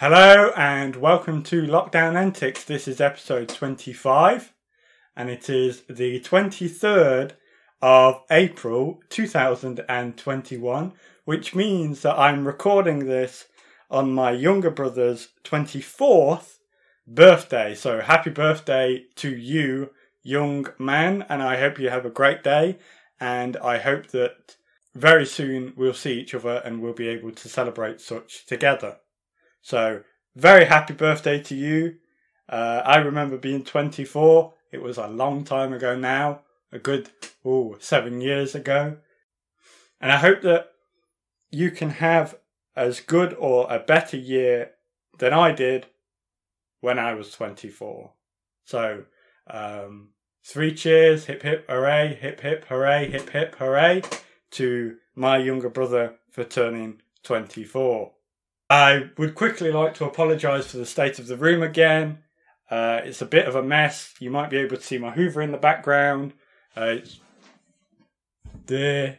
Hello and welcome to Lockdown Antics. This is episode 25 and it is the 23rd of April 2021, which means that I'm recording this on my younger brother's 24th birthday. So happy birthday to you, young man, and I hope you have a great day. And I hope that very soon we'll see each other and we'll be able to celebrate such together. So, very happy birthday to you. Uh, I remember being 24. It was a long time ago now, a good ooh, seven years ago. And I hope that you can have as good or a better year than I did when I was 24. So, um, three cheers, hip hip hooray, hip hip hooray, hip hip hooray to my younger brother for turning 24. I would quickly like to apologise for the state of the room again. Uh, it's a bit of a mess. You might be able to see my Hoover in the background. Uh, it's there.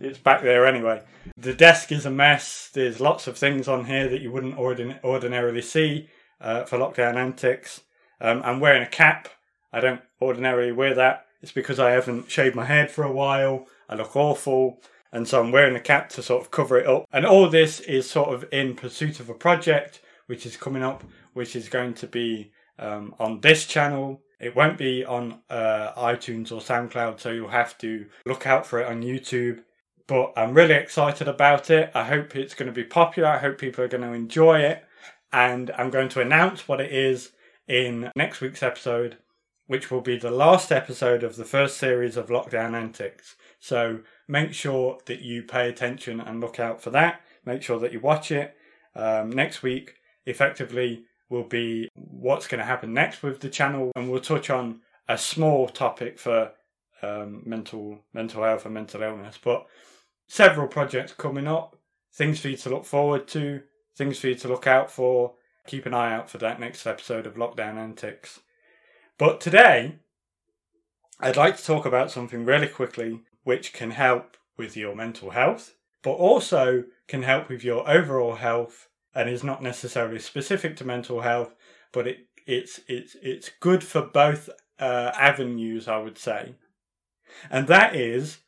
It's back there anyway. The desk is a mess. There's lots of things on here that you wouldn't ordin- ordinarily see uh, for lockdown antics. Um, I'm wearing a cap. I don't ordinarily wear that. It's because I haven't shaved my head for a while. I look awful. And so I'm wearing a cap to sort of cover it up. And all this is sort of in pursuit of a project which is coming up, which is going to be um, on this channel. It won't be on uh, iTunes or SoundCloud, so you'll have to look out for it on YouTube. But I'm really excited about it. I hope it's going to be popular. I hope people are going to enjoy it. And I'm going to announce what it is in next week's episode, which will be the last episode of the first series of Lockdown Antics. So make sure that you pay attention and look out for that. Make sure that you watch it. Um, next week, effectively, will be what's going to happen next with the channel, and we'll touch on a small topic for um, mental mental health and mental illness. But several projects coming up, things for you to look forward to, things for you to look out for. Keep an eye out for that next episode of Lockdown Antics. But today, I'd like to talk about something really quickly which can help with your mental health, but also can help with your overall health and is not necessarily specific to mental health, but it, it's it's it's good for both uh, avenues, I would say, and that is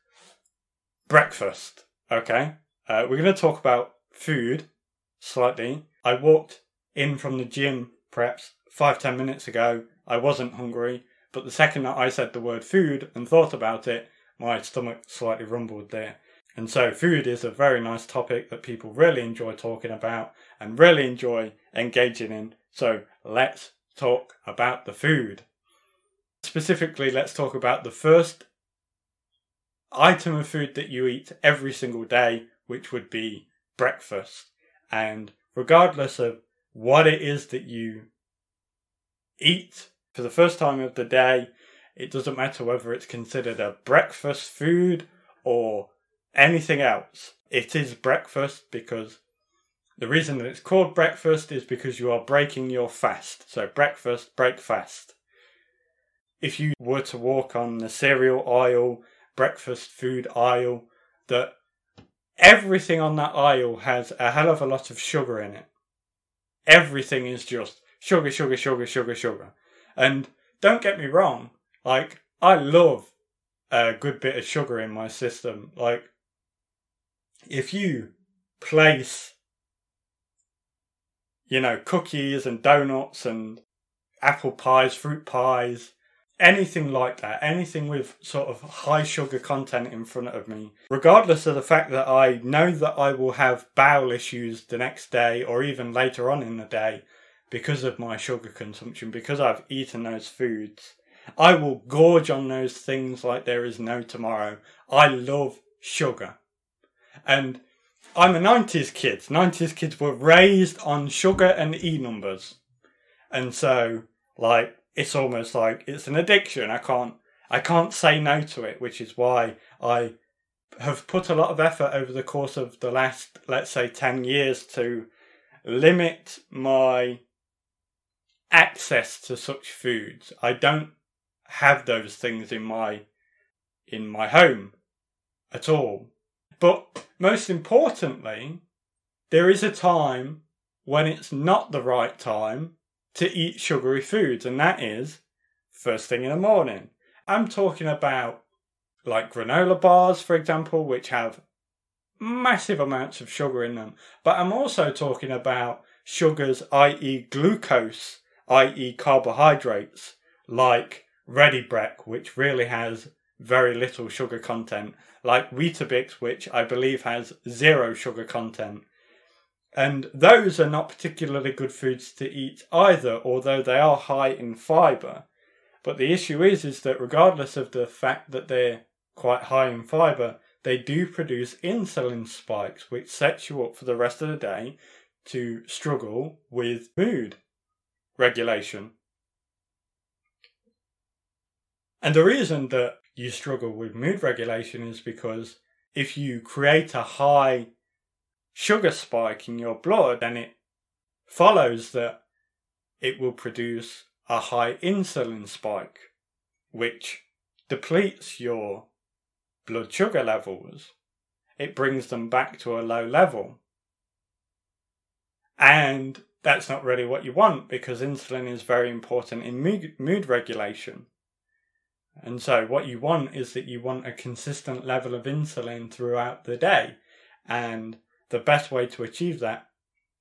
breakfast. Okay, uh, we're going to talk about food slightly. I walked in from the gym perhaps five ten minutes ago. I wasn't hungry, but the second that I said the word food and thought about it, my stomach slightly rumbled there. And so, food is a very nice topic that people really enjoy talking about and really enjoy engaging in. So, let's talk about the food. Specifically, let's talk about the first item of food that you eat every single day, which would be breakfast. And regardless of what it is that you eat for the first time of the day, it doesn't matter whether it's considered a breakfast food or anything else. It is breakfast because the reason that it's called breakfast is because you are breaking your fast. So, breakfast, break fast. If you were to walk on the cereal aisle, breakfast food aisle, that everything on that aisle has a hell of a lot of sugar in it. Everything is just sugar, sugar, sugar, sugar, sugar. And don't get me wrong, like, I love a good bit of sugar in my system. Like, if you place, you know, cookies and donuts and apple pies, fruit pies, anything like that, anything with sort of high sugar content in front of me, regardless of the fact that I know that I will have bowel issues the next day or even later on in the day because of my sugar consumption, because I've eaten those foods, I will gorge on those things like there is no tomorrow. I love sugar. And I'm a 90s kid. 90s kids were raised on sugar and E numbers. And so, like, it's almost like it's an addiction. I can't, I can't say no to it, which is why I have put a lot of effort over the course of the last, let's say, 10 years to limit my access to such foods. I don't have those things in my in my home at all. But most importantly, there is a time when it's not the right time to eat sugary foods, and that is first thing in the morning. I'm talking about like granola bars, for example, which have massive amounts of sugar in them. But I'm also talking about sugars, i.e., glucose, i.e., carbohydrates, like Ready Brek, which really has very little sugar content, like Weetabix, which I believe has zero sugar content. And those are not particularly good foods to eat either, although they are high in fiber. But the issue is, is that regardless of the fact that they're quite high in fiber, they do produce insulin spikes, which sets you up for the rest of the day to struggle with mood regulation. And the reason that you struggle with mood regulation is because if you create a high sugar spike in your blood, then it follows that it will produce a high insulin spike, which depletes your blood sugar levels, it brings them back to a low level. And that's not really what you want because insulin is very important in mood, regulation. And so, what you want is that you want a consistent level of insulin throughout the day. And the best way to achieve that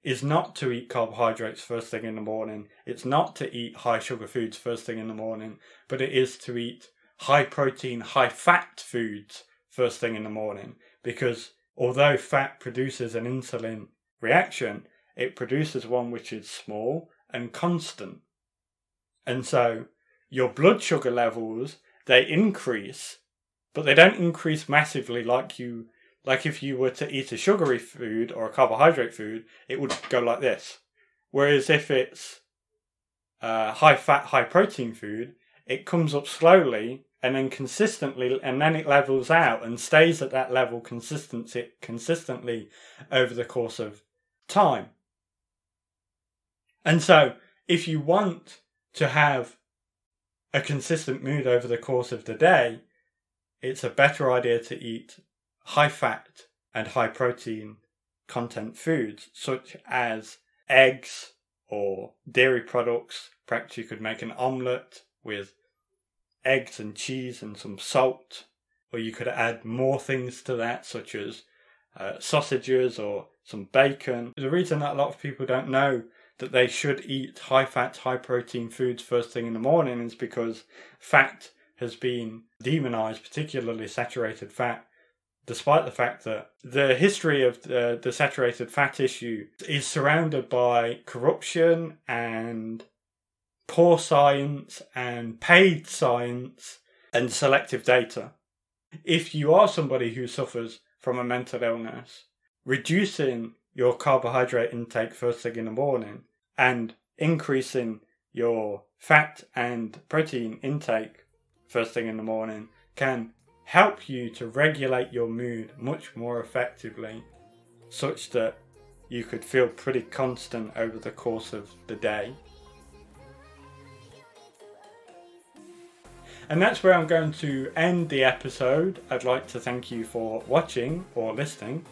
is not to eat carbohydrates first thing in the morning. It's not to eat high sugar foods first thing in the morning, but it is to eat high protein, high fat foods first thing in the morning because although fat produces an insulin reaction, it produces one which is small and constant. And so your blood sugar levels they increase, but they don't increase massively like you like if you were to eat a sugary food or a carbohydrate food, it would go like this. Whereas if it's uh, high fat, high protein food, it comes up slowly and then consistently, and then it levels out and stays at that level consistency, consistently over the course of time. And so, if you want to have a consistent mood over the course of the day, it's a better idea to eat high fat and high protein content foods, such as eggs or dairy products. Perhaps you could make an omelette with eggs and cheese and some salt, or you could add more things to that, such as uh, sausages or some bacon. The reason that a lot of people don't know that they should eat high fat, high protein foods first thing in the morning is because fat has been demonized, particularly saturated fat, despite the fact that the history of the, the saturated fat issue is surrounded by corruption and poor science and paid science and selective data. If you are somebody who suffers from a mental illness, reducing your carbohydrate intake first thing in the morning and increasing your fat and protein intake first thing in the morning can help you to regulate your mood much more effectively, such that you could feel pretty constant over the course of the day. And that's where I'm going to end the episode. I'd like to thank you for watching or listening.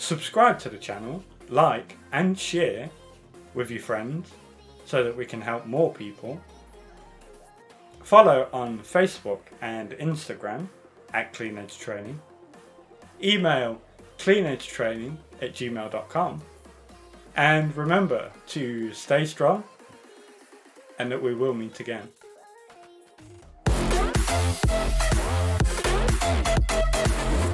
Subscribe to the channel, like, and share with your friends so that we can help more people. Follow on Facebook and Instagram at Clean Edge Training. Email cleanedgetraining at gmail.com. And remember to stay strong and that we will meet again. Thank you.